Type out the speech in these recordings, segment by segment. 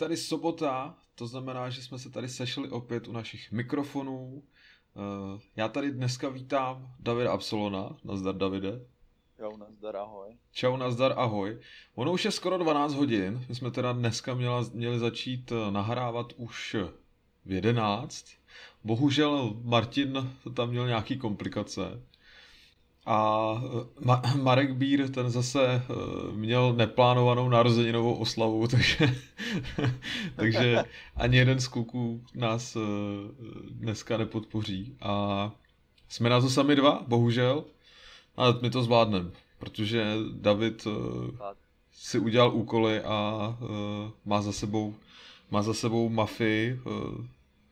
Tady sobota, to znamená, že jsme se tady sešli opět u našich mikrofonů. Eh, já tady dneska vítám Davida Absolona. Nazdar, Davide. Čau, nazdar, ahoj. Čau, nazdar, ahoj. Ono už je skoro 12 hodin. My jsme teda dneska měla, měli začít eh, nahrávat už v 11. Bohužel Martin tam měl nějaký komplikace, a eh, Ma- Marek Bír, ten zase eh, měl neplánovanou narozeninovou oslavu, takže, takže ani jeden z kluků nás eh, dneska nepodpoří. A jsme na to sami dva, bohužel, ale my to zvládneme, protože David si udělal úkoly a má za sebou, má za sebou Mafii,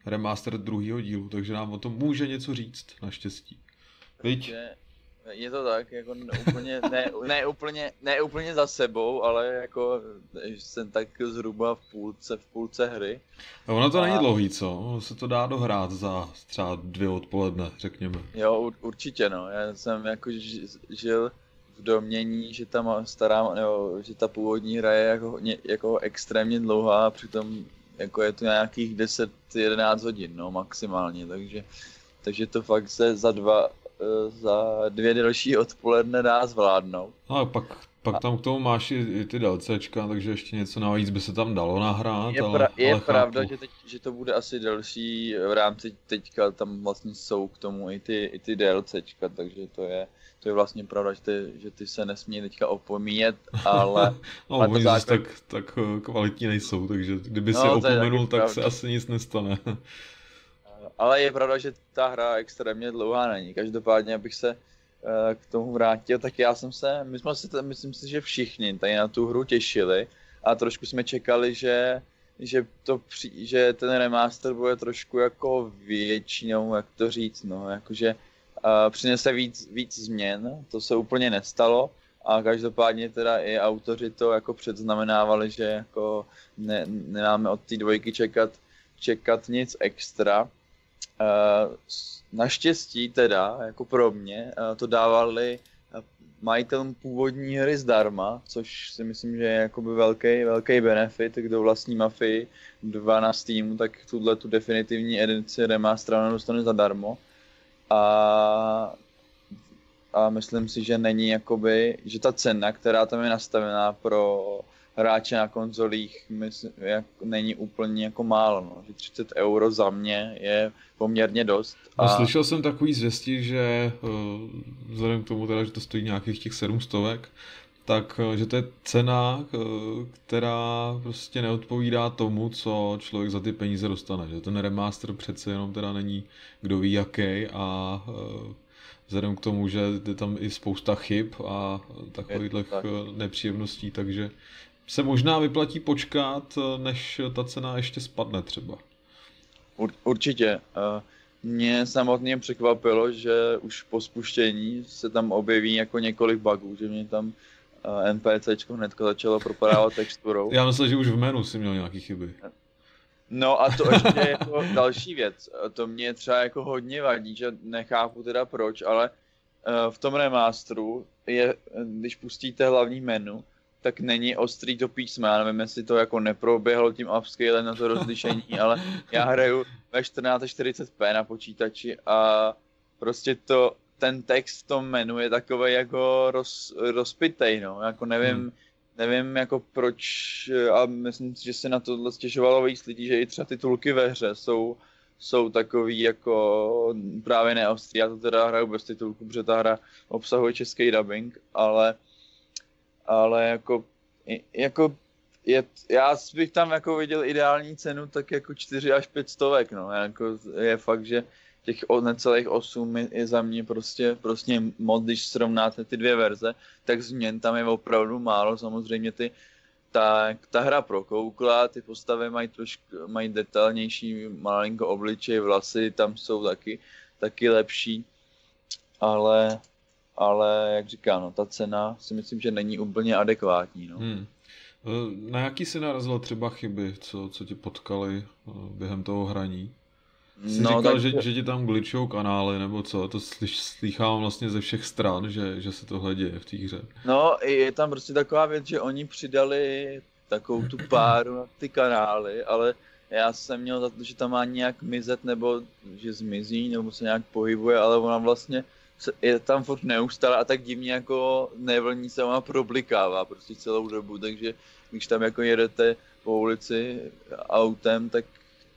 remaster druhého dílu, takže nám o tom může něco říct, naštěstí. Viď? Je to tak, jako úplně, ne, ne, úplně, ne úplně za sebou, ale jako jsem tak zhruba v půlce, v půlce hry. No ono to a... není dlouhý, co? Ono se to dá dohrát za třeba dvě odpoledne, řekněme. Jo, určitě no. Já jsem jako žil v domění, že ta stará, nebo, že ta původní hra je jako, jako extrémně dlouhá a přitom jako je to nějakých 10-11 hodin, no maximálně, takže takže to fakt se za dva, za dvě delší odpoledne dá zvládnout. No a pak, pak tam k tomu máš i, i ty DLCčka, takže ještě něco navíc by se tam dalo nahrát. Je, ale, je ale pravda, že, teď, že to bude asi delší v rámci teďka tam vlastně jsou k tomu i ty, i ty DLCčka, takže to je, to je vlastně pravda, že ty, že ty se nesmí teďka opomíjet, ale... no, ale oni základ... tak, tak eh, kvalitní nejsou, takže kdyby no, si opomenul, tak pravda. se asi nic nestane. Ale je pravda, že ta hra extrémně dlouhá není. Každopádně, abych se eh, k tomu vrátil, tak já jsem se, my jsme se, myslím si, že všichni tady na tu hru těšili a trošku jsme čekali, že, že, to, že ten remaster bude trošku jako většinou, jak to říct, no, jakože uh, přinese víc, víc změn, to se úplně nestalo a každopádně teda i autoři to jako předznamenávali, že jako ne, nemáme od té dvojky čekat, čekat nic extra naštěstí teda, jako pro mě, eh, to dávali eh, majitelům původní hry zdarma, což si myslím, že je jakoby velký, velký benefit, kdo vlastní Mafii 2 na Steamu, tak tuhle tu definitivní edici remasterovanou dostane zadarmo. A, a myslím si, že není jakoby, že ta cena, která tam je nastavená pro hráče na konzolích myslím, jak, není úplně jako málo, no. že 30 euro za mě je poměrně dost. A... No, slyšel jsem takový zvěstí, že uh, vzhledem k tomu teda, že to stojí nějakých těch 700, tak uh, že to je cena, uh, která prostě neodpovídá tomu, co člověk za ty peníze dostane. Že ten remaster přece jenom teda není kdo ví jaký a vzhledem k tomu, že je tam i spousta chyb a takových tak. nepříjemností, takže se možná vyplatí počkat, eh, než ta cena ještě spadne třeba. Ur, určitě. Eh, mě samotně překvapilo, že už po spuštění se tam objeví jako několik bugů, že mě tam eh, NPCčko hnedka začalo propadávat texturou. Já myslím, že už v menu si měl nějaký chyby. No a to ještě je jako další věc. To mě třeba jako hodně vadí, že nechápu teda proč, ale v tom remasteru je, když pustíte hlavní menu, tak není ostrý to písmo. Já nevím, jestli to jako neproběhlo tím upscale na to rozlišení, ale já hraju ve 1440p na počítači a prostě to, ten text v tom menu je takový jako roz, rozpitej, no. Jako nevím, hmm. nevím jako proč, a myslím si, že se na tohle stěžovalo víc lidí, že i třeba titulky ve hře jsou, jsou takový jako právě neostrý. Já to teda hraju bez titulku, protože ta hra obsahuje český dubbing, ale ale jako, jako je, já bych tam jako viděl ideální cenu tak jako 4 až 5 stovek, no, jako je fakt, že těch necelých 8 je, za mě prostě, prostě moc, když srovnáte ty dvě verze, tak změn tam je opravdu málo, samozřejmě ty, ta, ta hra prokoukla, ty postavy mají trošku, mají detailnější malinko obličej, vlasy tam jsou taky, taky lepší, ale ale jak říká, no, ta cena si myslím, že není úplně adekvátní. No. Hmm. E, na jaký si narazil třeba chyby, co, co ti potkali e, během toho hraní? Jsi no, říkal, tak... že, že ti tam glitchou kanály, nebo co? To slyš, slychám vlastně ze všech stran, že, že se tohle děje v té hře. No, je tam prostě taková věc, že oni přidali takovou tu páru na ty kanály, ale já jsem měl za to, že tam má nějak mizet, nebo že zmizí, nebo se nějak pohybuje, ale ona vlastně je tam furt neustále a tak divně jako nevlní se ona problikává prostě celou dobu, takže když tam jako jedete po ulici autem, tak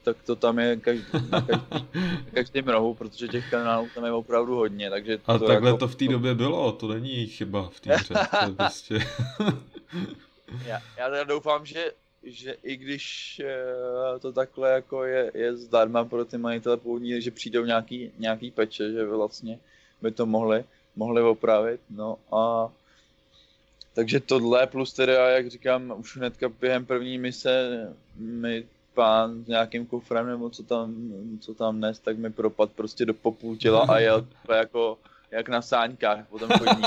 tak to tam je každý, na každý, každém rohu, protože těch kanálů tam je opravdu hodně. Takže a to takhle jako, to v té době bylo, to není chyba v té hře. To prostě... já, já teda doufám, že, že i když eh, to takhle jako je, je zdarma pro ty majitele původní, že přijdou nějaký, nějaký peče, že vlastně by to mohli, mohli opravit. No a takže tohle plus teda, jak říkám, už hnedka během první mise mi pán s nějakým kufrem nebo co tam, co tam nes, tak mi propad prostě do popů těla a jel jako jak na sáňkách potom chodí.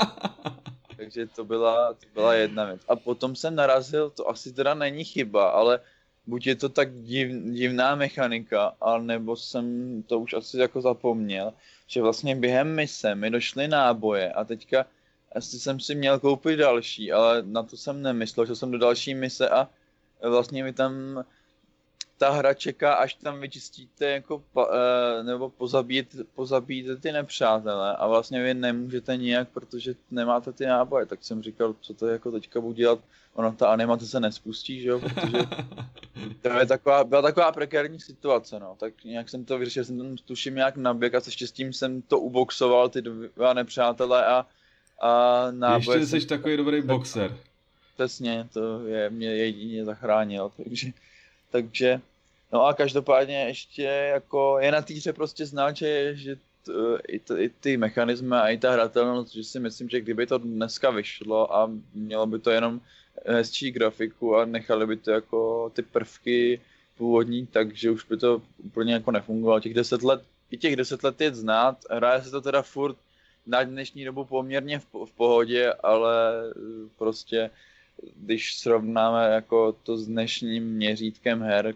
Takže to byla, to byla jedna věc. A potom jsem narazil, to asi teda není chyba, ale buď je to tak div, divná mechanika, ale nebo jsem to už asi jako zapomněl, že vlastně během mise mi došly náboje a teďka asi jsem si měl koupit další, ale na to jsem nemyslel, že jsem do další mise a vlastně mi tam ta hra čeká, až tam vyčistíte jako, uh, nebo pozabíjíte, pozabíjíte ty nepřátelé a vlastně vy nemůžete nijak, protože nemáte ty náboje, tak jsem říkal, co to jako teďka budu dělat, ono ta animace se nespustí, že jo, protože to je taková, byla taková prekérní situace, no, tak nějak jsem to vyřešil, jsem tam tuším nějak naběh a se štěstím jsem to uboxoval, ty dva nepřátelé a, a náboje. Ještě jsi takový dobrý boxer. Přesně, to je, mě jedině zachránil, takže takže, no a každopádně ještě jako je na týře prostě znát, že, že t, i, t, i ty mechanismy a i ta hratelnost, že si myslím, že kdyby to dneska vyšlo a mělo by to jenom hezčí grafiku a nechali by to jako ty prvky původní, takže už by to úplně jako nefungovalo. Těch deset let, i těch deset let je znát, hraje se to teda furt na dnešní dobu poměrně v, v pohodě, ale prostě když srovnáme jako to s dnešním měřítkem her,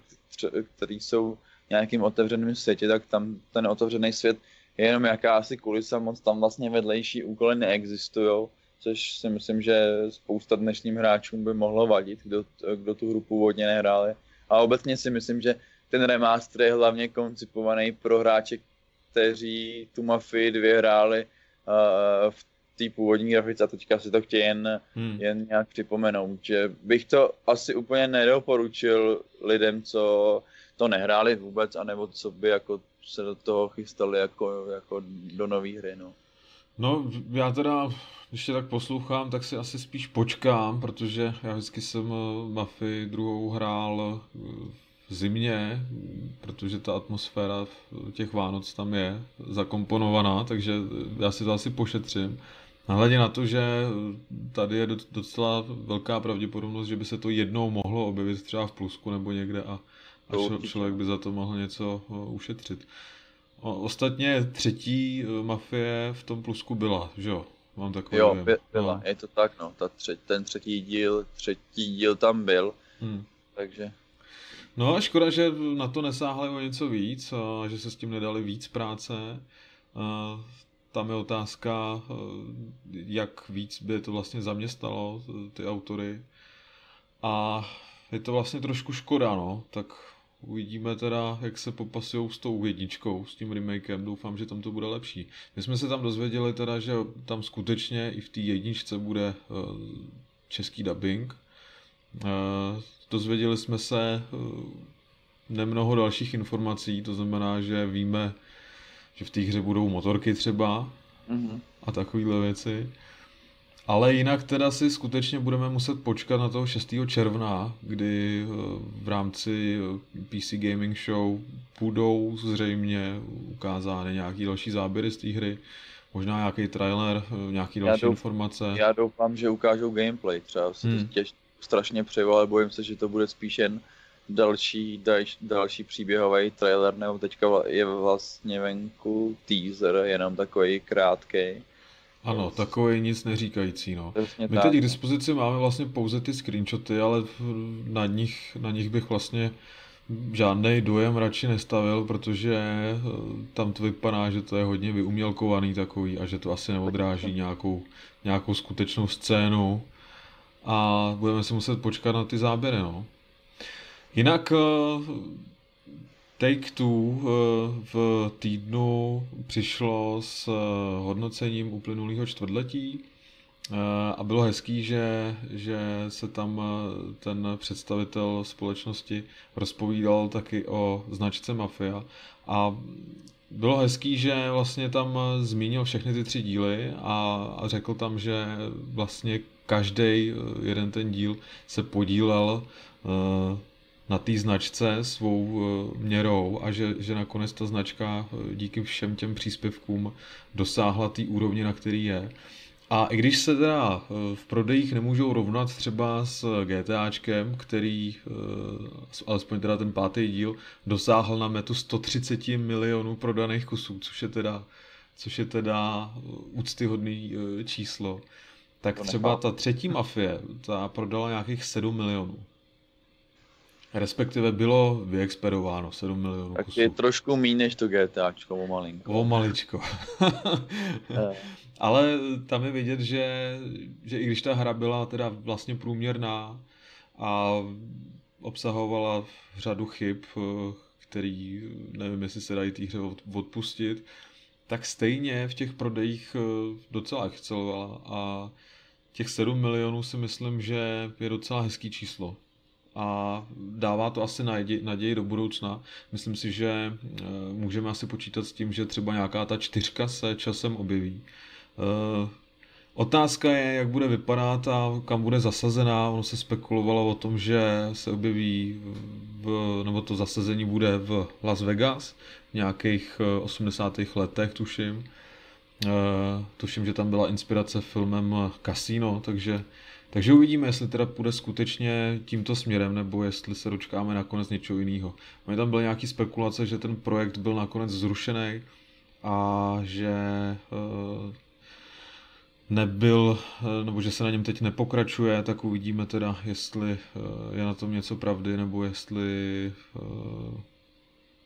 který jsou nějakým otevřeným světě, tak tam ten otevřený svět je jenom jakási kulisa, moc tam vlastně vedlejší úkoly neexistují, což si myslím, že spousta dnešním hráčům by mohlo vadit, kdo, kdo tu hru původně nehráli. A obecně si myslím, že ten remaster je hlavně koncipovaný pro hráče, kteří tu Mafii 2 hráli uh, v té původní grafice a teďka si to chtějí jen, hmm. jen nějak připomenout, že bych to asi úplně nedoporučil lidem, co to nehráli vůbec, anebo co by jako se do toho chystali jako, jako do nové hry, no. No, já teda, když tě tak poslouchám, tak si asi spíš počkám, protože já vždycky jsem eh, Mafii druhou hrál eh, v zimě, protože ta atmosféra těch Vánoc tam je zakomponovaná, takže já si to asi pošetřím. Nahledě na to, že tady je docela velká pravděpodobnost, že by se to jednou mohlo objevit třeba v plusku nebo někde a, a člověk by za to mohl něco ušetřit. Ostatně třetí e, mafie v tom plusku byla, že jo? Mám takový Jo, by, byla, no. je to tak, no. Ta třetí, ten třetí díl, třetí díl tam byl, hmm. takže... No a škoda, že na to nesáhli o něco víc a že se s tím nedali víc práce. A tam je otázka, eh, jak víc by to vlastně zaměstnalo eh, ty autory. A je to vlastně trošku škoda, no. Tak uvidíme teda, jak se popasují s tou jedničkou, s tím remakem. Doufám, že tam to bude lepší. My jsme se tam dozvěděli teda, že tam skutečně i v té jedničce bude eh, český dubbing. Dozvěděli jsme se nemnoho dalších informací, to znamená, že víme, že v té hře budou motorky třeba mm-hmm. a takovéhle věci. Ale jinak teda si skutečně budeme muset počkat na toho 6. června, kdy eh, v rámci eh, PC Gaming Show budou zřejmě ukázány nějaký další záběry z té hry, možná nějaký trailer, eh, nějaký další já douf, informace. Já doufám, že ukážou gameplay, třeba si hmm. těž, strašně přeju, ale bojím se, že to bude spíš jen další, další, další příběhový trailer, nebo teďka je vlastně venku teaser, jenom takový krátký. Ano, takový nic neříkající, no. Přesně My tak. teď k dispozici máme vlastně pouze ty screenshoty, ale na nich, na nich bych vlastně žádný dojem radši nestavil, protože eh, tam to vypadá, že to je hodně vyumělkovaný takový a že to asi neodráží nějakou, nějakou skutečnou scénu a budeme si muset počkat na ty záběry, no. Jinak eh, Take Two eh, v týdnu přišlo s hodnocením uplynulého čtvrtletí a bylo hezký, že, že se tam ten představitel společnosti rozpovídal taky o značce Mafia. A bylo hezký, že vlastně tam zmínil všechny ty tři díly a, a řekl tam, že vlastně každý eh, jeden ten díl se podílel na té značce svou uh, měrou a že, že nakonec ta značka díky všem těm příspěvkům dosáhla té úrovně, na který je. A i když se teda v prodejích nemůžou rovnat třeba s GTAčkem, který, alespoň teda ten pátý díl, dosáhl na metu 130 milionů prodaných kusů, což je teda, což je teda úctyhodný číslo, tak třeba ta třetí mafie, ta prodala nějakých 7 milionů. Respektive bylo vyexperováno 7 milionů Tak kusů. je trošku méně než to GTAčko, o malinko. O maličko. Ale tam je vidět, že, že i když ta hra byla teda vlastně průměrná a obsahovala řadu chyb, který nevím, jestli se dají té hře odpustit, tak stejně v těch prodejích docela excelovala a těch 7 milionů si myslím, že je docela hezký číslo. A dává to asi naději, naději do budoucna. Myslím si, že eh, můžeme asi počítat s tím, že třeba nějaká ta čtyřka se časem objeví. Eh, otázka je, jak bude vypadat a kam bude zasazená. Ono se spekulovalo o tom, že se objeví, v, nebo to zasazení bude v Las Vegas v nějakých 80. Eh, letech, tuším. Tuším, že tam byla inspirace filmem Casino, takže, takže uvidíme, jestli teda půjde skutečně tímto směrem, nebo jestli se dočkáme nakonec něčeho jiného. Mě tam byly nějaký spekulace, že ten projekt byl nakonec zrušený a že uh, nebyl, uh, nebo že se na něm teď nepokračuje, tak uvidíme teda, jestli uh, je na tom něco pravdy, nebo jestli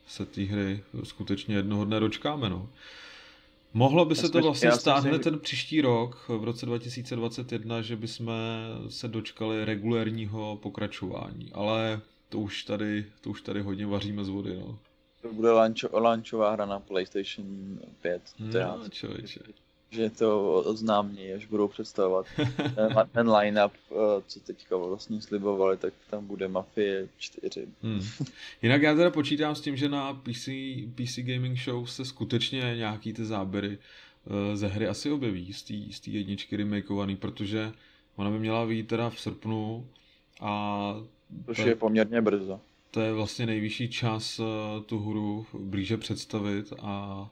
se té hry skutečně jednoho dne dočkáme. No. Mohlo by se to vlastně stát hned ten příští rok, v roce 2021, že bychom se dočkali regulérního pokračování, ale to už tady, to už tady hodně vaříme z vody, no. To bude lančo, lanchová hra na PlayStation 5. No, člověče že to oznámí, až budou představovat ten, ten line-up, eh, co teďka vlastně slibovali, tak tam bude Mafie 4. Hmm. Jinak já teda počítám s tím, že na PC, PC Gaming Show se skutečně nějaký ty záběry uh, ze hry asi objeví z té jedničky remakeovaný, protože ona by měla vyjít teda v srpnu a... Což je poměrně brzo. To je vlastně nejvyšší čas uh, tu hru blíže představit a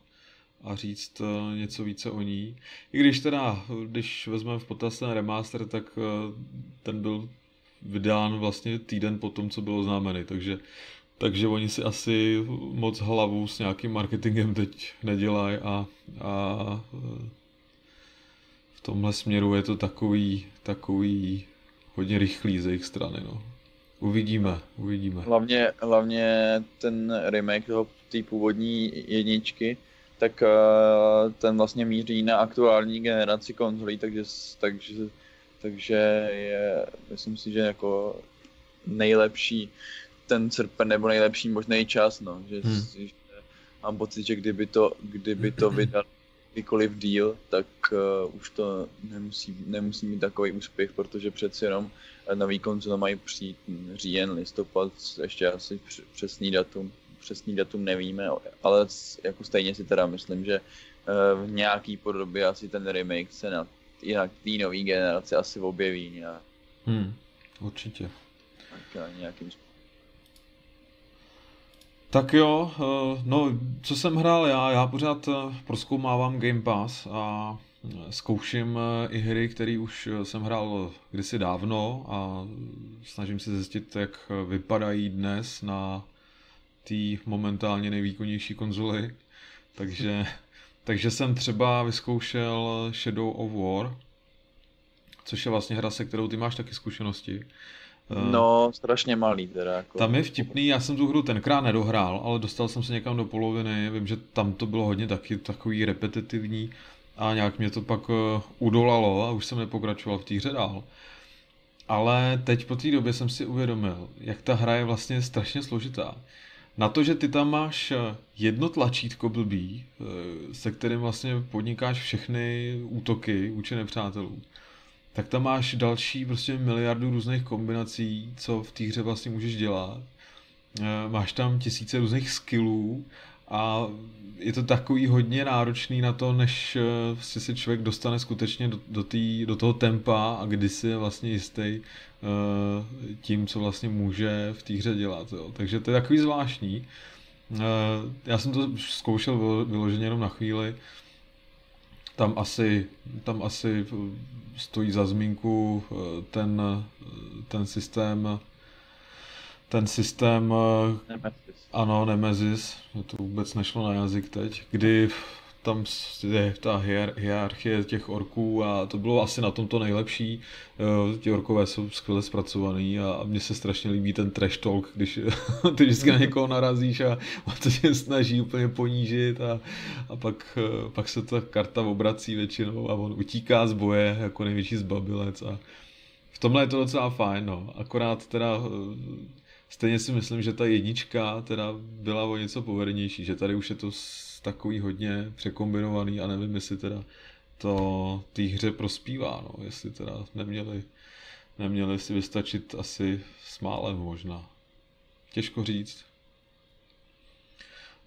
a říct uh, něco více o ní. I když teda, když vezmeme v potaz ten remaster, tak uh, ten byl vydán vlastně týden po tom, co bylo známený, takže, takže oni si asi moc hlavu s nějakým marketingem teď nedělají a, a uh, v tomhle směru je to takový, takový hodně rychlý z jejich strany, no. Uvidíme, uvidíme. Hlavně, hlavně ten remake toho té původní jedničky, tak uh, ten vlastně míří na aktuální generaci konzolí, takže, takže, takže je, myslím si, že jako nejlepší ten srpen nebo nejlepší možný čas, no, že, hmm. že mám pocit, že kdyby to, kdyby to vydal kdykoliv díl, tak uh, už to nemusí, nemusí mít takový úspěch, protože přeci jenom nový konzole mají přijít říjen, listopad, ještě asi přesný datum přesný datum nevíme, ale jako stejně si teda myslím, že eh, v nějaký podobě asi ten remake se na, i na té nové generaci asi objeví nějak. Hmm, určitě. Tak, nějakým tak jo, eh, no co jsem hrál já, já pořád eh, proskoumávám Game Pass a zkouším i hry, které už jsem hrál kdysi dávno a snažím se zjistit, jak vypadají dnes na té momentálně nejvýkonnější konzoli. Takže, takže jsem třeba vyzkoušel Shadow of War, což je vlastně hra, se kterou ty máš taky zkušenosti. No, strašně malý teda. Jako. Tam je vtipný, já jsem tu hru tenkrát nedohrál, ale dostal jsem se někam do poloviny, vím, že tam to bylo hodně taky takový repetitivní a nějak mě to pak uh, udolalo a už jsem nepokračoval v té hře dál. ale teď po té době jsem si uvědomil, jak ta hra je vlastně strašně složitá. Na to, že ty tam máš eh, jedno tlačítko blbý, eh, se kterým vlastně podnikáš všechny útoky vůči nepřátelů, tak tam máš další prostě miliardu různých kombinací, co v té hře vlastně můžeš dělat. Eh, máš tam tisíce různých skillů a je to takový hodně náročný na to, než si se člověk dostane skutečně do, do, tý, do toho tempa a kdy si je vlastně jistý uh, tím, co vlastně může v té hře dělat. Jo. Takže to je takový zvláštní. Uh, já jsem to zkoušel vyloženě jenom na chvíli. Tam asi, tam asi stojí za zmínku ten, ten systém ten systém Ano, Nemesis, to vůbec nešlo na jazyk teď, kdy tam je ta hier, hierarchie těch orků a to bylo asi na tom to nejlepší. Ti orkové jsou skvěle zpracovaný a mně se strašně líbí ten trash talk, když ty vždycky na někoho narazíš a on to tě snaží úplně ponížit a, a pak, pak se ta karta obrací většinou a on utíká z boje jako největší zbabilec a v tomhle je to docela fajn, no. Akorát teda stejně si myslím, že ta jednička teda byla o něco povedenější, že tady už je to takový hodně překombinovaný a nevím, jestli teda to té hře prospívá, no, jestli teda neměli, neměli si vystačit asi s málem možná. Těžko říct.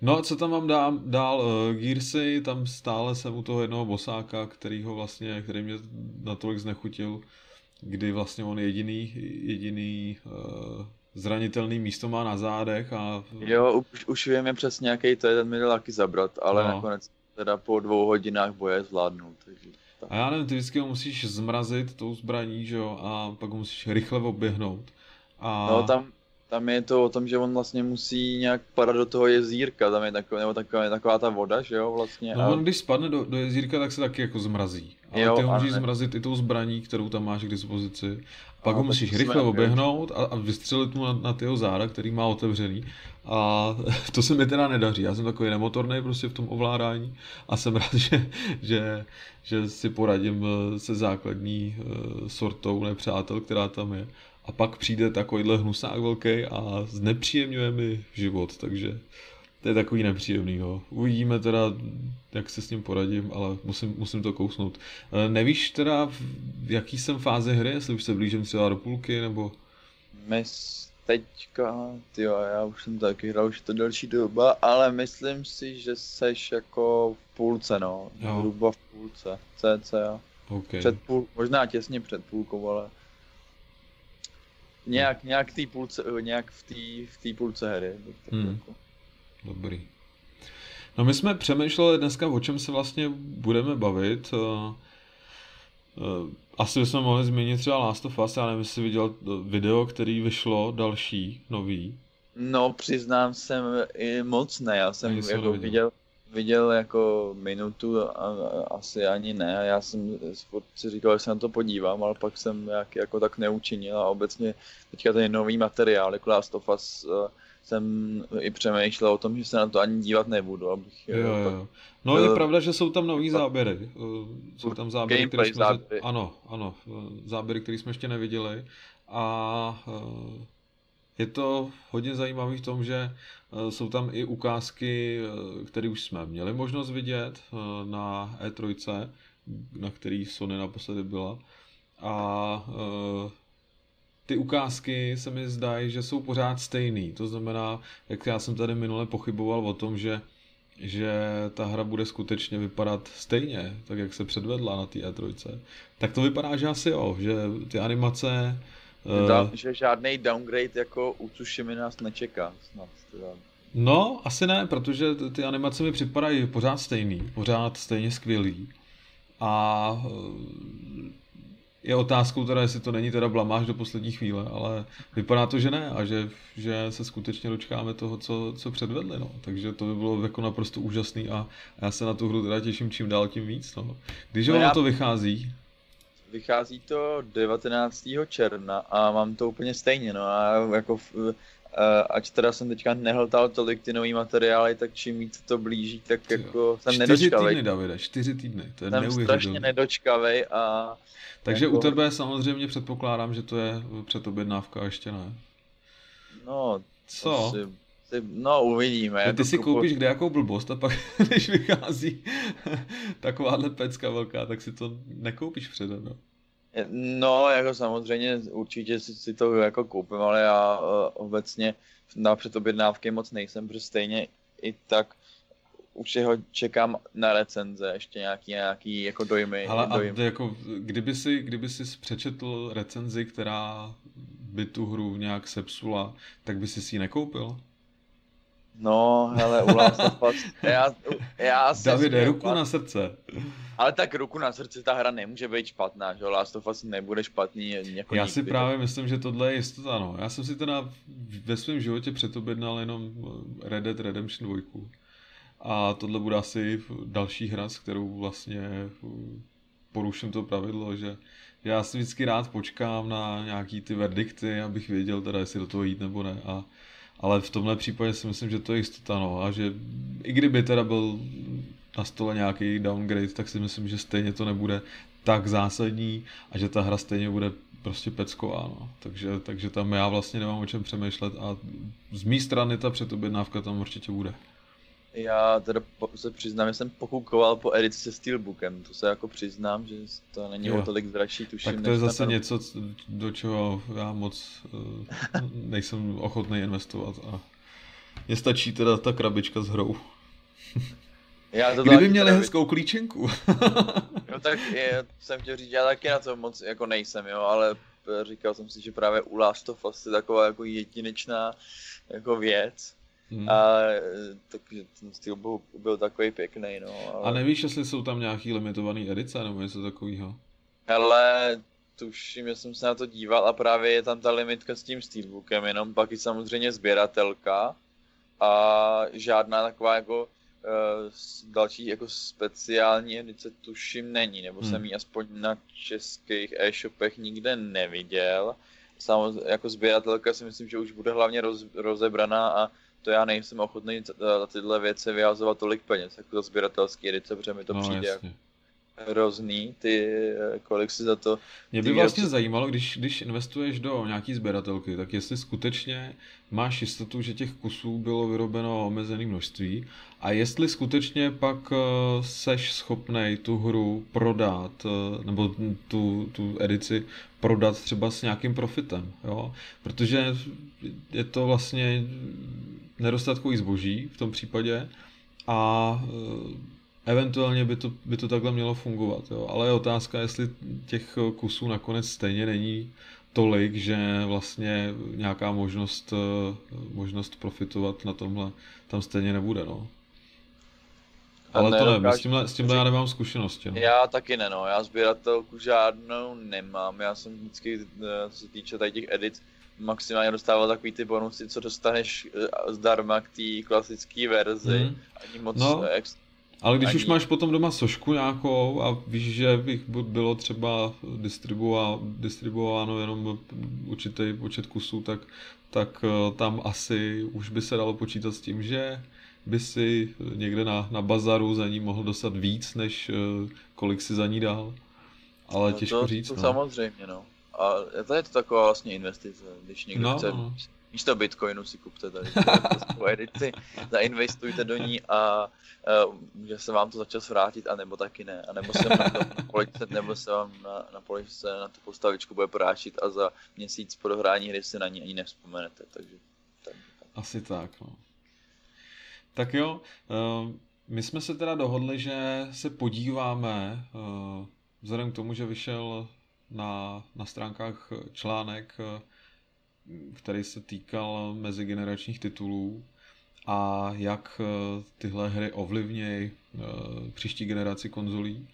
No a co tam mám dál? dál uh, Gearsy, tam stále jsem u toho jednoho bosáka, který ho vlastně, který mě natolik znechutil, kdy vlastně on jediný, jediný uh, zranitelný místo má na zádech a... Jo, už, už víme přesně, jaký to je, ten mi taky zabrat, ale no. nakonec teda po dvou hodinách boje zvládnu. Takže tak. A já nevím, ty vždycky ho musíš zmrazit tou zbraní, že jo, a pak ho musíš rychle oběhnout. A... No tam, tam je to o tom, že on vlastně musí nějak padat do toho jezírka, tam je taková, nebo taková, taková ta voda, že jo, vlastně. No a... on když spadne do, do jezírka, tak se taky jako zmrazí. Ale jo, ty ho můžeš ne... zmrazit i tou zbraní, kterou tam máš k dispozici. Pak ho musíš rychle oběhnout a, a vystřelit mu na, na tyho záda, který má otevřený. A to se mi teda nedaří. Já jsem takový nemotorný prostě v tom ovládání a jsem rád, že, že, že si poradím eh, se základní uh, sortou nepřátel, která tam je. A pak přijde takovýhle hnusák velký a znepříjemňuje mi život, takže to je takový nepříjemný. Jo. Uvidíme teda, jak se s ním poradím, ale musím, musím to kousnout. E, nevíš teda, v jaký jsem fáze hry, jestli už se blížím třeba do půlky, nebo... My teďka, tyjo, já už jsem taky hrál už to delší doba, ale myslím si, že seš jako v půlce, no. Jo. Hruba v půlce, cca. Okay. Před půl, možná těsně před půlkou, ale nějak, nějak, tý půlce, nějak v té v tý půlce hry. Hmm. Jako. Dobrý. No my jsme přemýšleli dneska, o čem se vlastně budeme bavit. Eh, eh, asi bychom mohli změnit třeba Last of Us, já nevím, jestli viděl video, který vyšlo, další, nový. No, přiznám jsem i moc ne, já jsem jako viděl, viděl jako minutu a, a asi ani ne. Já jsem si říkal, že se na to podívám, ale pak jsem jak, jako tak neučinil a obecně teďka ten nový materiál, jako Last of Us, jsem i přemýšlel o tom, že se na to ani dívat nebudu. Abych, jo, jo. No je pravda, že jsou tam nový záběry. Jsou tam záběry, které jsme... Záběry. Ano, ano. Záběry, které jsme ještě neviděli. A eh, je to hodně zajímavý v tom, že eh, jsou tam i ukázky, eh, které už jsme měli možnost vidět na E3, na který Sony naposledy byla. A ty ukázky se mi zdají, že jsou pořád stejný. To znamená, jak já jsem tady minule pochyboval o tom, že že ta hra bude skutečně vypadat stejně, tak jak se předvedla na té E3, tak to vypadá, že asi jo, že ty animace... Da, uh, že žádný downgrade jako u Tsushima nás nečeká snad. Teda. No, asi ne, protože ty animace mi připadají pořád stejný, pořád stejně skvělý. A je otázkou teda, jestli to není teda blamáž do poslední chvíle, ale vypadá to, že ne a že, že se skutečně dočkáme toho, co, co předvedli, no. Takže to by bylo jako naprosto úžasný a já se na tu hru teda těším čím dál tím víc, no. Když no ono já... to vychází? Vychází to 19. června a mám to úplně stejně, no a jako ať teda jsem teďka nehltal tolik ty nový materiály, tak čím víc to blíží, tak jako jsem čtyři nedočkavej. týdny, Davide, čtyři týdny, to je Jsem strašně nedočkavej a Takže jako- u tebe samozřejmě předpokládám, že to je předobjednávka, a ještě ne. no, Co? to Si, si, no uvidíme. Ty, ty si kupu- koupíš kde jakou blbost a pak, když vychází takováhle pecka velká, tak si to nekoupíš předem, no. No, jako samozřejmě určitě si, si to jako koupím, ale já uh, obecně na předobjednávky moc nejsem, protože stejně i tak už jeho čekám na recenze, ještě nějaký, nějaký jako dojmy. Ale a dojmy. to jako, kdyby si, kdyby si přečetl recenzi, která by tu hru nějak sepsula, tak by si si ji nekoupil? No, hele, u Last of Us, já, já se Davide, směju, ruku na srdce. Ale tak ruku na srdci, ta hra nemůže být špatná, že jo? Last of Us nebude špatný jako Já si nikdy. právě myslím, že tohle je jistota, no. Já jsem si teda ve svém životě předobjednal jenom Red Dead Redemption 2. A tohle bude asi další hra, s kterou vlastně poruším to pravidlo, že já si vždycky rád počkám na nějaký ty verdikty, abych věděl teda, jestli do toho jít nebo ne. A, ale v tomhle případě si myslím, že to je jistota, no. A že i kdyby teda byl na stole nějaký downgrade, tak si myslím, že stejně to nebude tak zásadní a že ta hra stejně bude prostě pecková, no. takže, takže tam já vlastně nemám o čem přemýšlet a z mé strany ta předobjednávka tam určitě bude. Já teda po, se přiznám, že jsem pokukoval po edici se Steelbookem, to se jako přiznám, že to není Jo. o tolik dražší, tuším. Tak to je zase něco, do čeho já moc uh, nejsem ochotný investovat a je stačí teda ta krabička s hrou. Já to Kdyby měli teda- hezkou klíčenku. No tak je, jsem chtěl říct, já taky na to moc jako nejsem, jo, ale říkal jsem si, že právě u Last of Us je taková jako jedinečná jako věc. Hmm. A e, takže ten Steelbook byl takový pěkný, no. Ale... A nevíš, jestli jsou tam nějaký limitovaný edice nebo něco takového? Ale tuším, že jsem se na to díval a právě je tam ta limitka s tím Steelbookem, jenom pak i samozřejmě sběratelka a žádná taková jako eh, s- další jako speciální edice tuším není, nebo Hmm. jsem ji aspoň na českých e-shopech nikde neviděl. Samozřejmě jako sběratelka si myslím, že už bude hlavně roz, rozebraná a to já nejsem ochotný za za tyhle věci vyhazovat tolik peněz, jako za sběratelský edice, protože mi to no, přijde jako jasně. Hrozný, ty, eh, kolik si za to... Mě by vlastně výrobci- zajímalo, když, když investuješ do nějaký sběratelky, tak jestli skutečně máš jistotu, že těch kusů bylo vyrobeno omezené množství a jestli skutečně pak eh, seš schopnej tu hru prodat, eh, nebo tu, tu edici prodat třeba s nějakým profitem, jo? Protože je to vlastně nedostatkový zboží v tom případě a eventuálně by to, by to takhle mělo fungovat, jo? ale je otázka, jestli těch kusů nakonec stejně není tolik, že vlastně nějaká možnost, možnost profitovat na tomhle tam stejně nebude, no. Ale to nevím, s tímhle, s tímhle já nemám zkušenosti, no. Já taky ne, no. Já sběratelku žádnou nemám. Já jsem vždycky, eh, co se týče tady těch edit, maximálně dostával takový ty bonusy, co dostaneš eh, zdarma k té klasické verzi. Hmm. Ani moc No. ex... Ale když Ani- už máš potom doma sošku nějakou a víš, že bych bylo třeba distribuováno, distribuováno jenom určitý počet kusů, tak, tak eh, tam asi už by se dalo počítat s tím, že by si někde na, na bazaru za ní mohl dostat víc, než eh, kolik si za ní dal. Ale no těžko to, říct. To no. samozřejmě, no. A to je to taková vlastně investice, když někdo No, chce no. Místo bitcoinu si kupte tady tu edici, zainvestujte do ní a uh, může se vám to za čas vrátit, anebo taky ne. A nebo se vám na, na poličce, nebo se vám na, na poličce na tu postavičku bude prášit a za měsíc po dohrání hry si na ní ani nevzpomenete. Takže tak, Asi tak, no. Tak jo, eh, my jsme se teda dohodli, že se podíváme, eh, vzhledem k tomu, že vyšel na, na stránkách článek, eh, který se týkal mezigeneračních titulů a jak eh, tyhle hry ovlivnějí eh, příští generaci konzolí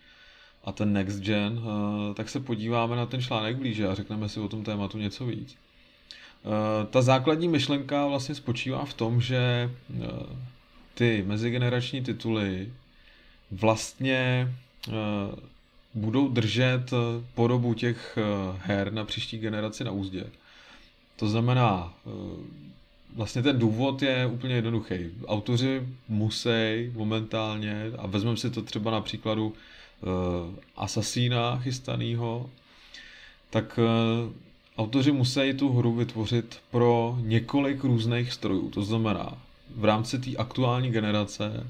a ten next gen, eh, tak se podíváme na ten článek blíže a řekneme si o tom tématu něco víc. Ta základní myšlenka vlastně spočívá v tom, že ty mezigenerační tituly vlastně budou držet podobu těch her na příští generaci na úzdě. To znamená, eh, vlastně ten důvod je úplně jednoduchý. Autoři musí momentálně, a vezmeme si to třeba na příkladu uh, Asasína chystaného, tak uh, autoři musí tu hru vytvořit pro několik různých strojů. To znamená, v rámci té aktuální generace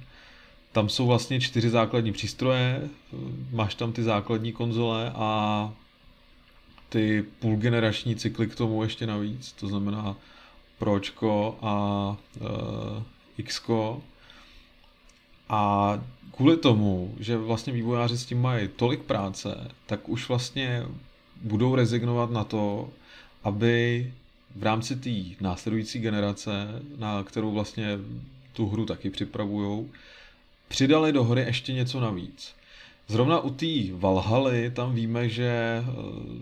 tam jsou vlastně čtyři základní přístroje, máš tam ty základní konzole a ty půlgenerační cykly k tomu ještě navíc, to znamená Pročko a e, Xko. A kvůli tomu, že vlastně vývojáři s tím mají tolik práce, tak už vlastně budou rezignovat na to, aby v rámci té následující generace, na kterou vlastně tu hru taky připravují, přidali do hry ještě něco navíc. Zrovna u té Valhaly tam víme, že eh,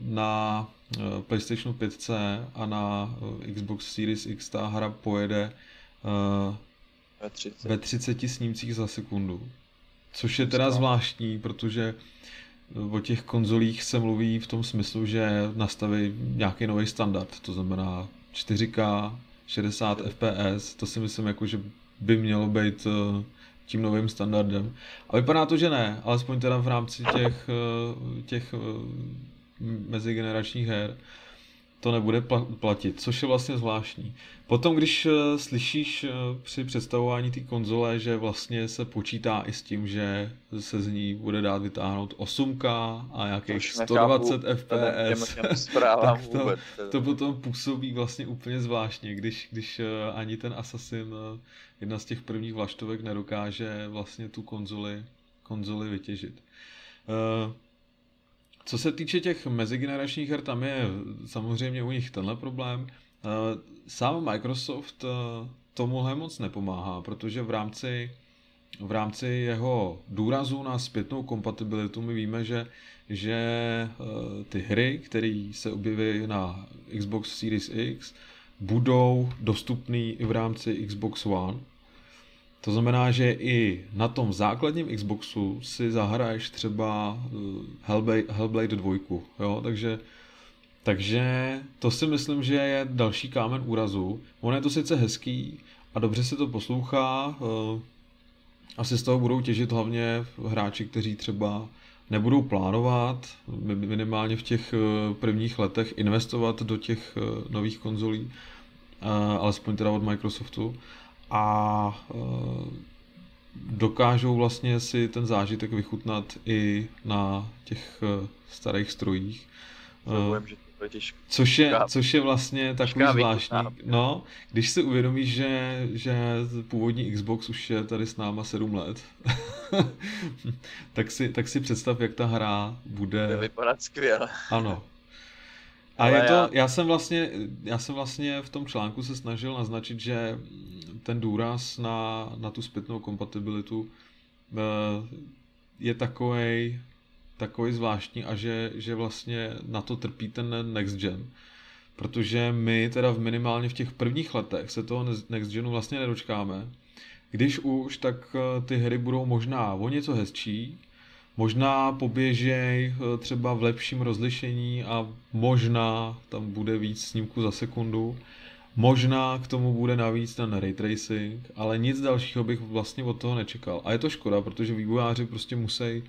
na eh, PlayStation 5 a na eh, Xbox Series X ta hra pojede ve 30. ve 30 snímcích za sekundu. Což je teda zvláštní, protože o těch konzolích se mluví v tom smyslu, že nastaví nějaký nový standard, to znamená 4K, 60 FPS, to si myslím jako, že by mělo být tím novým standardem. A vypadá to, že ne, alespoň teda v rámci těch, eh, těch eh, mezigeneračních her to nebude platit, což je vlastně zvláštní. Potom, když eh, slyšíš při představování té konzole, že vlastně se počítá i s tím, že se z ní bude dát vytáhnout 8K a nějakých 120 FPS, tak to, vůbec. to potom působí vlastně úplně zvláštně, když, když ani ten Assassin jedna z těch prvních vlaštovek nedokáže vlastně tu konzoli, konzoli vytěžit. Eh, co se týče těch mezigeneračních her, tam je samozřejmě u nich tenhle problém. Eh, sám Microsoft eh, tomuhle moc nepomáhá, protože v rámci, v rámci jeho důrazu na zpětnou kompatibilitu my víme, že, že ty hry, které se objeví na Xbox Series X, budou dostupný i v rámci Xbox One. To znamená, že i na tom základním Xboxu si zahraješ třeba eh, Hellblade, Hellblade 2, jo? Takže, takže to si myslím, že je další kámen úrazu. Ono je to sice hezký a dobře se to poslouchá, eh, asi z toho budou těžit hlavně hráči, kteří třeba nebudou plánovat minimálně v těch eh, prvních letech investovat do těch nových konzolí, alespoň teda od Microsoftu a e, dokážou vlastně si ten zážitek vychutnat i na těch e, starých strojích. Zavujem, že Což je, což je vlastně takový zvláštní. No, když si uvědomíš, že, že původní Xbox už je tady s náma 7 let, tak, si, tak si představ, jak ta hra bude... Bude vypadat skvěle. Ano, a je to, já... já jsem vlastně, já jsem vlastně v tom článku se snažil naznačit, že ten důraz na, na tu zpětnou kompatibilitu eh, je takový takový zvláštní a že, že vlastně na to trpí ten next gen. Protože my teda v minimálně v těch prvních letech se toho next genu vlastně nedočkáme. Když už, tak eh, ty hry budou možná o něco hezčí, Možná poběžej eh, třeba v lepším rozlišení a možná tam bude víc snímku za sekundu. Možná k tomu bude navíc ten ray tracing, ale nic dalšího bych vlastně od toho nečekal. A je to škoda, protože vývojáři prostě musí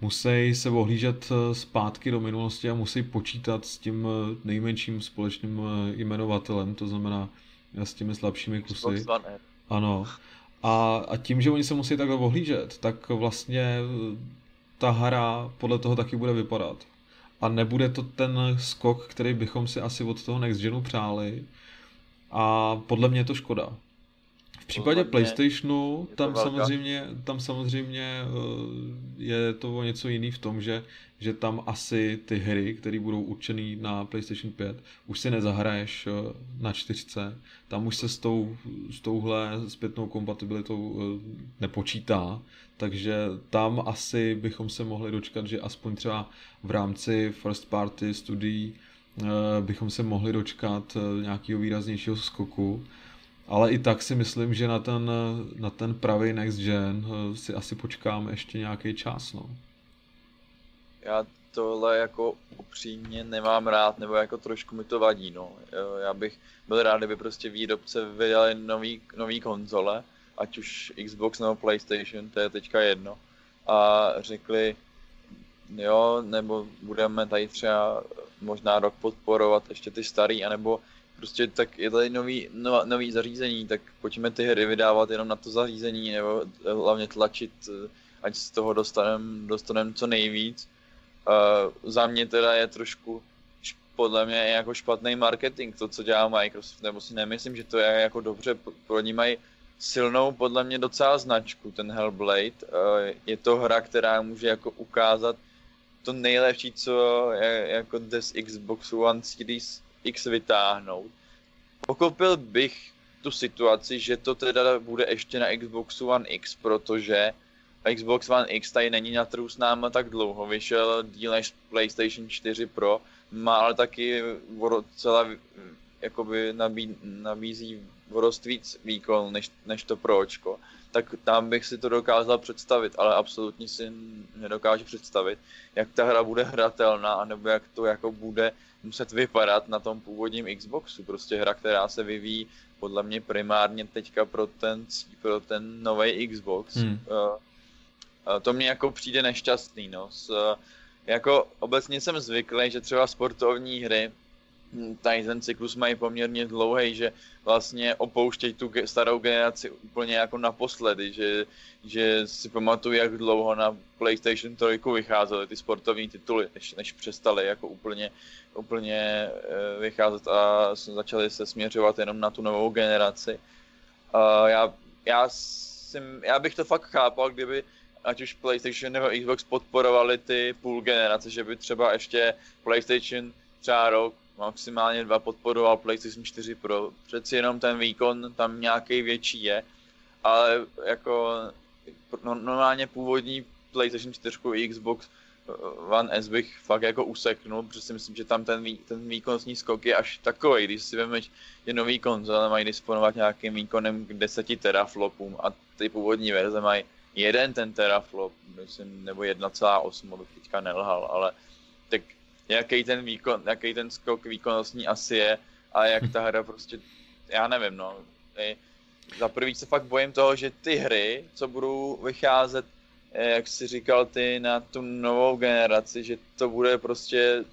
musí se ohlížet eh, zpátky do minulosti a musí počítat s tím eh, nejmenším společným jmenovatelem, to znamená s těmi slabšími kusy. Ano. A, a tím, že oni se musí takhle ohlížet, tak vlastně ta hra podle toho taky bude vypadat. A nebude to ten skok, který bychom si asi od toho Next Genu přáli. A podle mě je to škoda případě PlayStationu tam samozřejmě, tam samozřejmě eh, je to něco jiný v tom, že, že tam asi ty hry, které budou určené na PlayStation 5, už si nezahraješ eh, na čtyřce, tam už se s, tou, s touhle zpětnou kompatibilitou eh, nepočítá, takže tam asi bychom se mohli dočkat, že aspoň třeba v rámci first party studií bychom se mohli dočkat nějakého výraznějšího skoku, ale i tak si myslím, že na ten, na ten pravý next gen eh, si asi počkáme ještě nějaký čas. No. já tohle jako upřímně nemám rád, nebo jako trošku mi to vadí, no. Já bych byl rád, kdyby prostě výrobce vydali nový, nový konzole, ať už Xbox nebo PlayStation, to je teďka jedno, a řekli, jo, nebo budeme tady třeba možná rok podporovat ještě ty starý, anebo prostě tak je tady nový, no, nový zařízení, tak pojďme ty hry vydávat jenom na to zařízení, nebo hlavně tlačit, ať z toho dostaneme dostanem co nejvíc. Uh, za mě teda je trošku podle mě jako špatný marketing, to, co dělá Microsoft, nebo si nemyslím, že to je jako dobře, pro ní mají silnou podle mě docela značku, ten Hellblade. Je to hra, která může jako ukázat to nejlepší, co je, jako z Xbox One Series X vytáhnout. Pochopil bych tu situaci, že to teda bude ještě na Xbox One X, protože Xbox One X tady není na trhu s náma tak dlouho, vyšel díl než PlayStation 4 Pro, má ale taky docela jakoby nabí, nabízí dost víc výkon než, než to Pročko, tak tam bych si to dokázal představit, ale absolutně si nedokážu představit, jak ta hra bude hratelná, nebo jak to jako bude muset vypadat na tom původním Xboxu. Prostě hra, která se vyvíjí podle mě primárně teďka pro ten, pro ten nový Xbox. Hmm. Uh, uh, to mě jako přijde nešťastný, no. S, uh, jako obecně jsem zvyklý, že třeba sportovní hry tady ten cyklus mají poměrně dlouhý, že vlastně opouštějí tu starou generaci úplně jako naposledy, že, že si pamatuju, jak dlouho na PlayStation 3 vycházely ty sportovní tituly, než, než přestali jako úplně, úplně eh, vycházet a začali se směřovat jenom na tu novou generaci. Já, já, jsem, já bych to fakt chápal, kdyby ať už PlayStation nebo Xbox podporovali ty půl generace, že by třeba ještě PlayStation třeba rok maximálně dva podporoval PlayStation 4 Pro. Přeci jenom ten výkon tam nějaký větší je, ale jako no, normálně původní PlayStation 4 i Xbox eh, One S bych fakt jako useknul, protože si myslím, že tam ten, vý, ten výkonnostní skok je až takový, když si vemeš, že nový konzole mají disponovat nějakým výkonem k 10 teraflopům a ty původní verze mají jeden ten teraflop, myslím, nebo 1,8, abych teďka nelhal, ale tak jaký ten výkon, jaký ten skok výkonnostní asi je a jak ta hra prostě, já nevím, no. Za prvý se fakt bojím toho, že ty hry, co budou vycházet, eh, jak jsi říkal ty, na tu novou generaci, že to bude prostě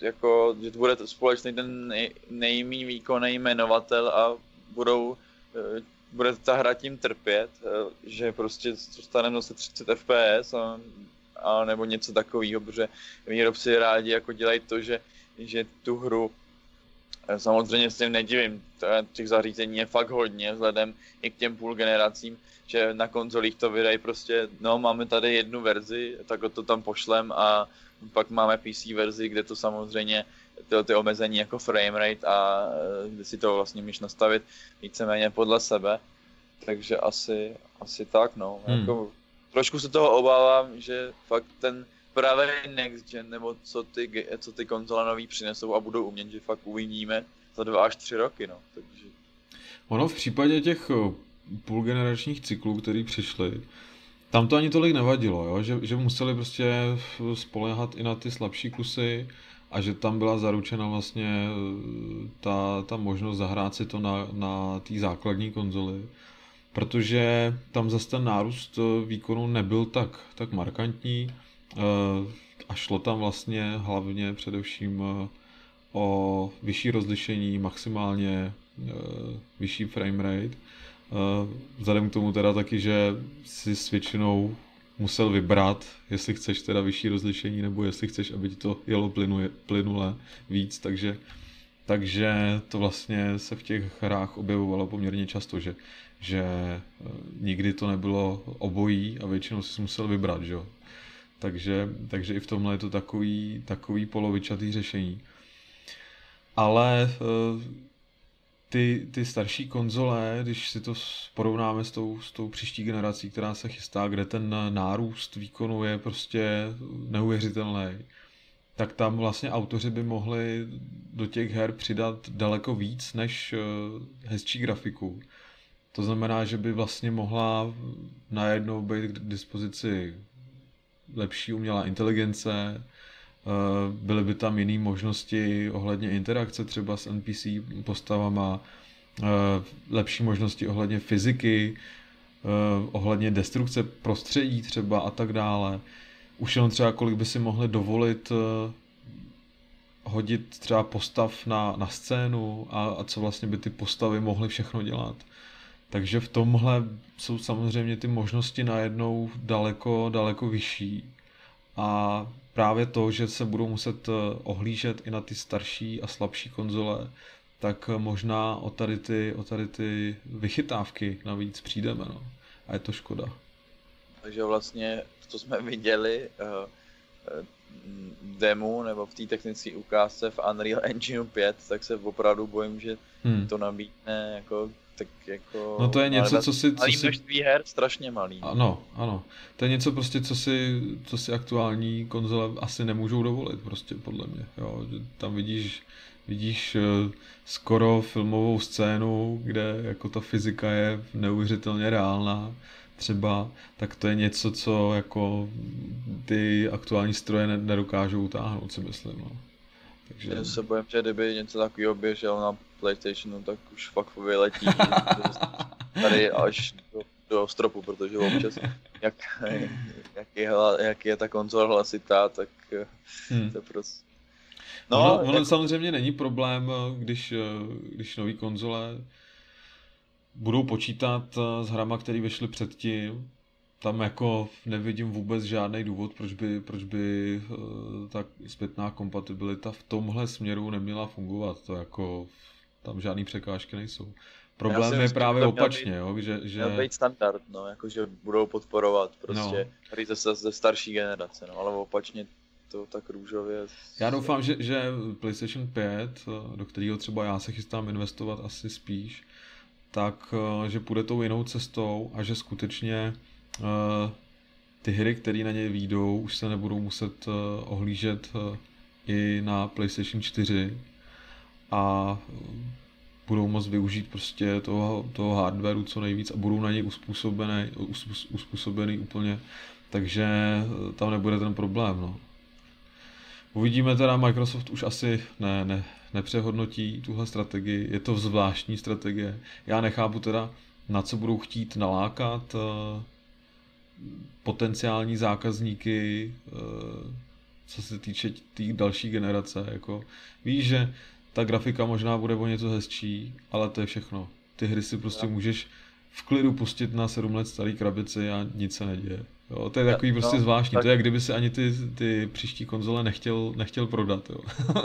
jako, že to bude společný ten nej, nejmý výkonný jmenovatel a budou, eh, bude ta hra tím trpět, eh, že prostě dostaneme zase 30 FPS a a nebo něco takového, protože výrobci rádi jako dělají to, že, že tu hru eh, Samozřejmě s tím nedivím, těch zařízení je fakt hodně vzhledem i k těm půl generacím, že na konzolích to vydají prostě, no máme tady jednu verzi, tak to tam pošlem a pak máme PC verzi, kde to samozřejmě ty, ty omezení jako framerate a eh, kde si to vlastně můžeš nastavit víceméně podle sebe. Takže asi, asi tak, no. Hmm. Jako, trošku se toho obávám, že fakt ten pravý next gen, nebo co ty, co ty konzole nový přinesou a budou umět, že fakt uvidíme za dva až tři roky, no. Takže... Ono v případě těch eh, půlgeneračních cyklů, který přišly, tam to ani tolik nevadilo, jo? Že, že museli prostě spolehat i na ty slabší kusy a že tam byla zaručena vlastně eh, ta, ta možnost zahrát si to na, na té základní konzoli protože tam zase ten nárůst eh, výkonu nebyl tak, tak markantní eh, a šlo tam vlastně hlavně především eh, o vyšší rozlišení, maximálně vyšší frame rate. Vzhledem k tomu teda taky, že si s většinou musel vybrat, jestli chceš teda vyšší rozlišení, nebo jestli chceš, aby ti to jelo plynule, plynule víc, takže, takže to vlastně se v těch hrách objevovalo poměrně často, že že eh, nikdy to nebylo obojí a většinou si musel vybrat, že jo. Takže, takže i v tomhle je to takový, takový polovičatý řešení. Ale eh, ty, ty starší konzole, když si to porovnáme s tou, s tou příští generací, která se chystá, kde ten nárůst výkonu je prostě neuvěřitelný, tak tam vlastně autoři by mohli do těch her přidat daleko víc než eh, hezčí grafiku. To znamená, že by vlastně mohla najednou být k dispozici lepší umělá inteligence, byly by tam jiné možnosti ohledně interakce třeba s NPC postavama, lepší možnosti ohledně fyziky, ohledně destrukce prostředí třeba a tak dále. Už jenom třeba kolik by si mohli dovolit hodit třeba postav na, na scénu a, a co vlastně by ty postavy mohly všechno dělat. Takže v tomhle jsou samozřejmě ty možnosti najednou daleko, daleko vyšší. A právě to, že se budou muset eh, ohlížet i na ty starší a slabší konzole, tak možná o tady ty, o tady ty vychytávky navíc přijdeme. No. A je to škoda. Takže vlastně, to jsme viděli, uh, demo nebo v té technické ukázce v Unreal Engine 5, tak se opravdu bojím, že hmm. to nabídne jako tak jako... No to je něco, co si... Co si... množství her, strašně malý. Ano, ano. To je něco prostě, co si, co si aktuální konzole asi nemůžou dovolit, prostě podle mě. Jo, tam vidíš, vidíš eh, skoro filmovou scénu, kde jako ta fyzika je neuvěřitelně reálná třeba, tak to je něco, co jako ty aktuální stroje nedokážou utáhnout, si myslím. No. Takže... Já se bojím, že kdyby něco takového běžel na PlayStationu, tak už fakt vyletí tady až do, do stropu, protože občas, jak, jak, je, jak je ta konzole hlasitá, tak hmm. to prostě No, ono, ono jako... samozřejmě není problém, když, když nový konzole budou počítat s hrama, které vyšly předtím, tam jako nevidím vůbec žádný důvod, proč by, proč by ta zpětná kompatibilita v tomhle směru neměla fungovat. To jako tam žádný překážky nejsou. Problém je myslím, právě opačně, být, jo, že, že... Měl být standard, no, jakože budou podporovat prostě no. hry ze, ze starší generace, no, ale opačně to tak růžově... Já doufám, že, že PlayStation 5, do kterého třeba já se chystám investovat asi spíš, tak, že půjde tou jinou cestou a že skutečně uh, ty hry, které na něj výjdou, už se nebudou muset uh, ohlížet uh, i na PlayStation 4, a budou moct využít prostě toho, toho hardwareu co nejvíc a budou na něj uspůsobený, uspůsobený úplně, takže tam nebude ten problém. No. Uvidíme teda, Microsoft už asi ne, ne, nepřehodnotí tuhle strategii, je to zvláštní strategie. Já nechápu teda, na co budou chtít nalákat uh, potenciální zákazníky, co se týče té tý další generace. Jako, víš, že ta grafika možná bude o něco hezčí, ale to je všechno. Ty hry si prostě můžeš v klidu pustit na 7 let starý krabici a nic se neděje. Jo, to je takový no, prostě zvláštní. Tak... To je, jak kdyby se ani ty, ty příští konzole nechtěl, nechtěl prodat. Jo.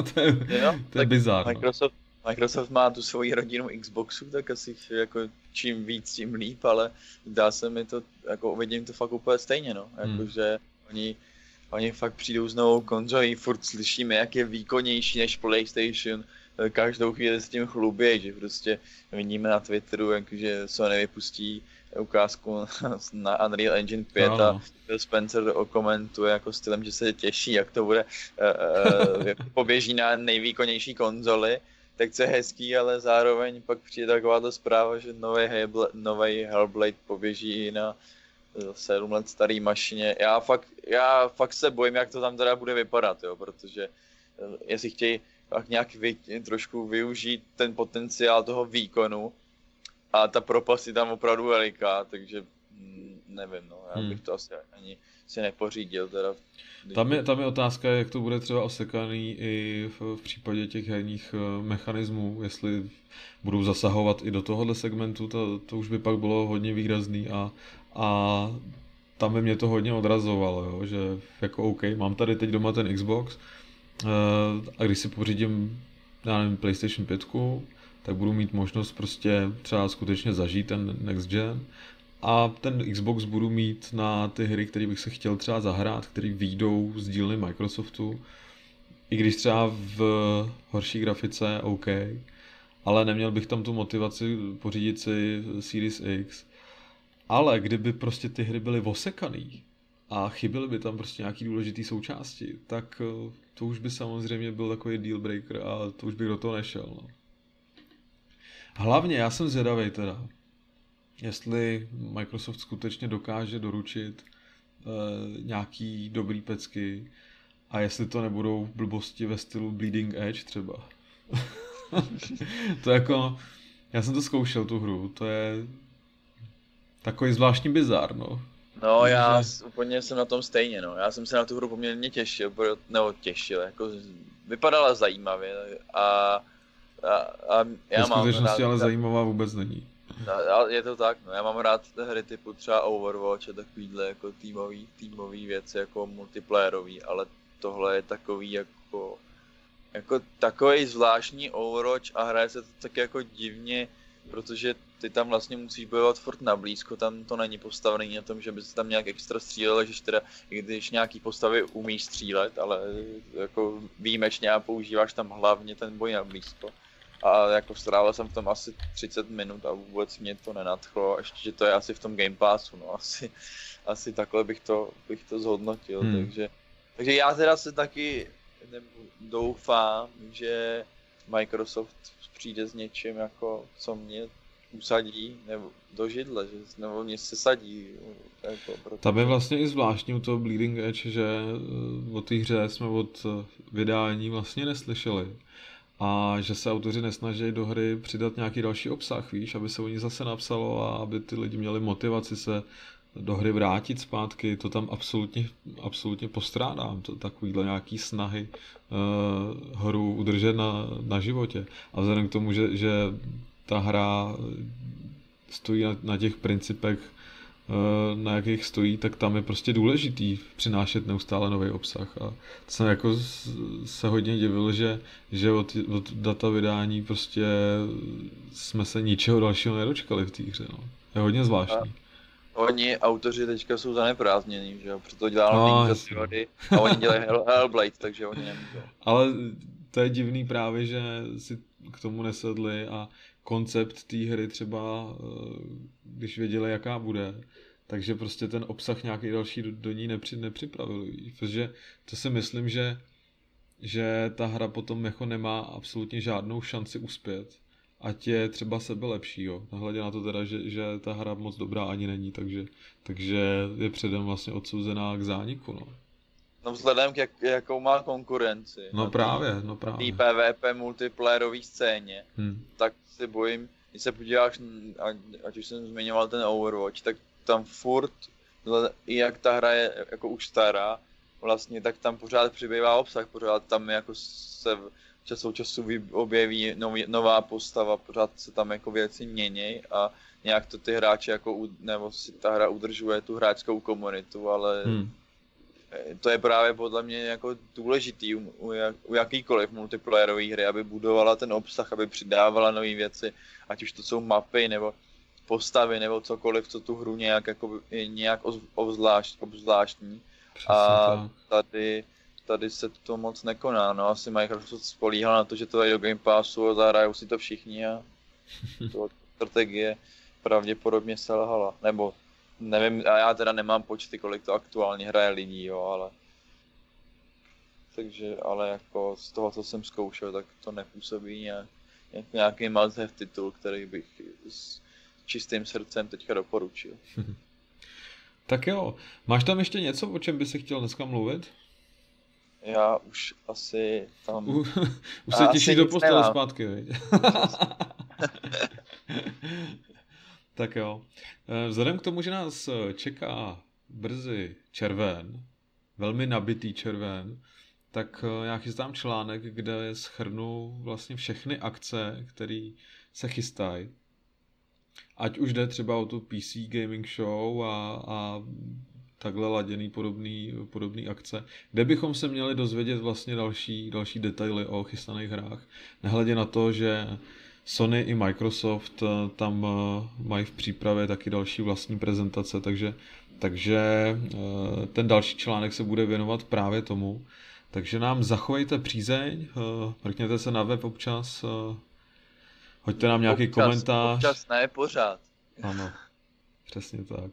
to je, jo, to je bizár. Microsoft, Microsoft má tu svoji rodinu Xboxu, tak asi jako čím víc, tím líp, ale dá se mi to, jako vidím to fakt úplně stejně, no. Hmm. že oni, oni fakt přijdou s novou konzolí, furt slyšíme, jak je výkonnější než PlayStation, každou chvíli s tím chlubějí, že prostě vidíme na Twitteru, že Sony vypustí ukázku na Unreal Engine 5 no. a Spencer komentuje jako stylem, že se těší, jak to bude, uh, jak poběží na nejvýkonnější konzoli, tak to je hezký, ale zároveň pak přijde taková zpráva, že nový Hellblade poběží i na 7 let starý mašině. Já fakt, já fakt se bojím, jak to tam teda bude vypadat, jo, protože jestli chtějí tak nějak vy, trošku využít ten potenciál toho výkonu a ta propast je tam opravdu veliká, takže mm, nevím, no, já hmm. bych to asi ani si nepořídil. Teda, tam, je, tam je otázka, jak to bude třeba osekaný i v, v případě těch herních uh, mechanismů, jestli budou zasahovat i do tohohle segmentu, to, to už by pak bylo hodně výrazný a, a tam by mě to hodně odrazovalo, jo, že jako OK, mám tady teď doma ten Xbox, Eh, a když si pořídím, já nevím, PlayStation 5, tak budu mít možnost prostě třeba skutečně zažít ten next gen a ten Xbox budu mít na ty hry, které bych se chtěl třeba zahrát, které výjdou z dílny Microsoftu, i když třeba v horší grafice OK, ale neměl bych tam tu motivaci pořídit si Series X. Ale kdyby prostě ty hry byly osekaný a chyběly by tam prostě nějaký důležitý součásti, tak eh, to už by samozřejmě byl takový deal breaker a to už bych do toho nešel. No. Hlavně já jsem zvědavý teda, jestli Microsoft skutečně dokáže doručit nějaký dobrý pecky a jestli to nebudou blbosti ve stylu Bleeding Edge třeba. to jako, já jsem to zkoušel tu hru, to je takový zvláštní bizar, no. No já že... úplně jsem na tom stejně, no. Já jsem se na tu hru poměrně těšil, nebo těšil, jako vypadala zajímavě a, a, a já mám skutečnosti rád, ale zajímavá vůbec není. No, je to tak, no. Já mám rád hry typu třeba Overwatch a takovýhle jako týmový, týmový věci, jako multiplayerový, ale tohle je takový jako jako takový zvláštní Overwatch a hraje se to tak jako divně, protože ty tam vlastně musíš bojovat furt na blízko, tam to není postavený na tom, že bys tam nějak extra střílel, že teda, i když nějaký postavy umí střílet, ale jako výjimečně a používáš tam hlavně ten boj na blízko. A jako strávil jsem v tom asi 30 minut a vůbec mě to nenadchlo, ještě, že to je asi v tom Game Passu, no asi, asi takhle bych to, bych to zhodnotil, hmm. takže, takže já teda se taky doufám, že Microsoft přijde s něčím, jako, co mě usadí nebo do židle, že, nebo mě se sadí. Jako, protože... Tam je vlastně i zvláštní u toho Bleeding Edge, že eh, o té hře jsme od eh, vydání vlastně neslyšeli. A že se autoři nesnaží do hry přidat nějaký další obsah, víš, aby se o ní zase napsalo a aby ty lidi měli motivaci se do hry vrátit zpátky, to tam absolutně, absolutně postrádám, to, takovýhle nějaký snahy uh, hru udržet na, na životě. A vzhledem k tomu, že, že ta hra stojí na, na těch principech, uh, na jakých stojí, tak tam je prostě důležitý přinášet neustále nový obsah. A jsem jako se hodně divil, že, že od, od data vydání prostě jsme se ničeho dalšího nedočkali v té hře. No. Je hodně zvláštní. Oni, autoři teďka jsou zaneprázdnění, že jo, proto dělá no, přírody a oni dělají Hell, Hellblade, takže oni nemůžou. Ale to je divný právě, že si k tomu nesedli a koncept té hry třeba, eh, když věděli, jaká bude, takže prostě ten obsah nějaký další do, do ní nepři, nepřipravili. Protože to si myslím, že, že ta hra potom jako nemá absolutně žádnou šanci uspět ať je třeba sebe lepší, jo. Nahledě na to teda, že, že ta hra moc dobrá ani není, takže, takže je předem vlastně odsouzená k zániku, no. No vzhledem k jak, jakou má konkurenci. No právě, no právě. V PvP multiplayerový scéně, hmm. tak si bojím, když se podíváš, ať, ať už jsem zmiňoval ten Overwatch, tak tam furt, i jak ta hra je jako už stará, vlastně, tak tam pořád přibývá obsah, pořád tam jako se čas od času objeví nový, nová postava, pořád se tam jako věci měněj a nějak to ty hráči jako, nebo si ta hra udržuje tu hráčskou komunitu, ale hmm. to je právě podle mě jako důležitý u, u, jak, u jakýkoliv multiplayerové hry, aby budovala ten obsah, aby přidávala nové věci, ať už to jsou mapy nebo postavy nebo cokoliv, co tu hru nějak, jako, nějak obzvlášť, obzvláštní. Přesně a tak. tady tady se to moc nekoná, no asi Microsoft spolíhal na to, že to je do Game Passu a zahrajou si to všichni a to strategie pravděpodobně selhala, nebo nevím, a já teda nemám počty, kolik to aktuálně hraje lidí, jo, ale takže, ale jako z toho, co jsem zkoušel, tak to nepůsobí nějak, nějaký must titul, který bych s čistým srdcem teďka doporučil. tak jo, máš tam ještě něco, o čem by si chtěl dneska mluvit? Já už asi tam... U, už se těšíš do postele zpátky, viď? tak jo. Eh, vzhledem k tomu, že nás eh, čeká brzy červen, velmi nabitý červen, tak eh, já chystám článek, kde schrnu vlastně všechny akce, které se chystají. Ať už jde třeba o tu PC Gaming Show a, a takhle laděný podobný, podobný akce, kde bychom se měli dozvědět vlastně další, další detaily o chystaných hrách. Nehledě na to, že Sony i Microsoft eh, tam eh, mají v přípravě taky další vlastní prezentace, takže, takže eh, ten další článek se bude věnovat právě tomu. Takže nám zachovejte přízeň, mrkněte se na web občas, hoďte nám nějaký občas, komentář. Občas ne, pořád. Ano, přesně tak.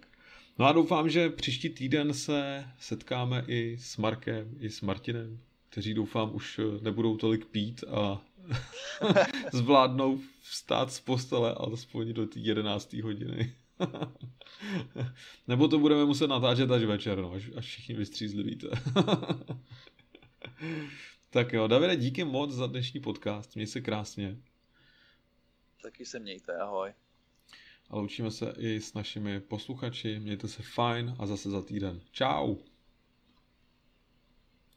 No a doufám, že příští týden se setkáme i s Markem, i s Martinem, kteří doufám už eh, nebudou tolik pít a zvládnou vstát z postele alespoň do té 11. hodiny. Nebo to budeme muset natáčet až večer, no, až, až všichni vystřízlivíte. tak jo, Davide, díky moc za dnešní podcast, měj se krásně. Taky se mějte, ahoj. A loučíme se i s našimi posluchači, mějte se fajn a zase za týden. Ciao.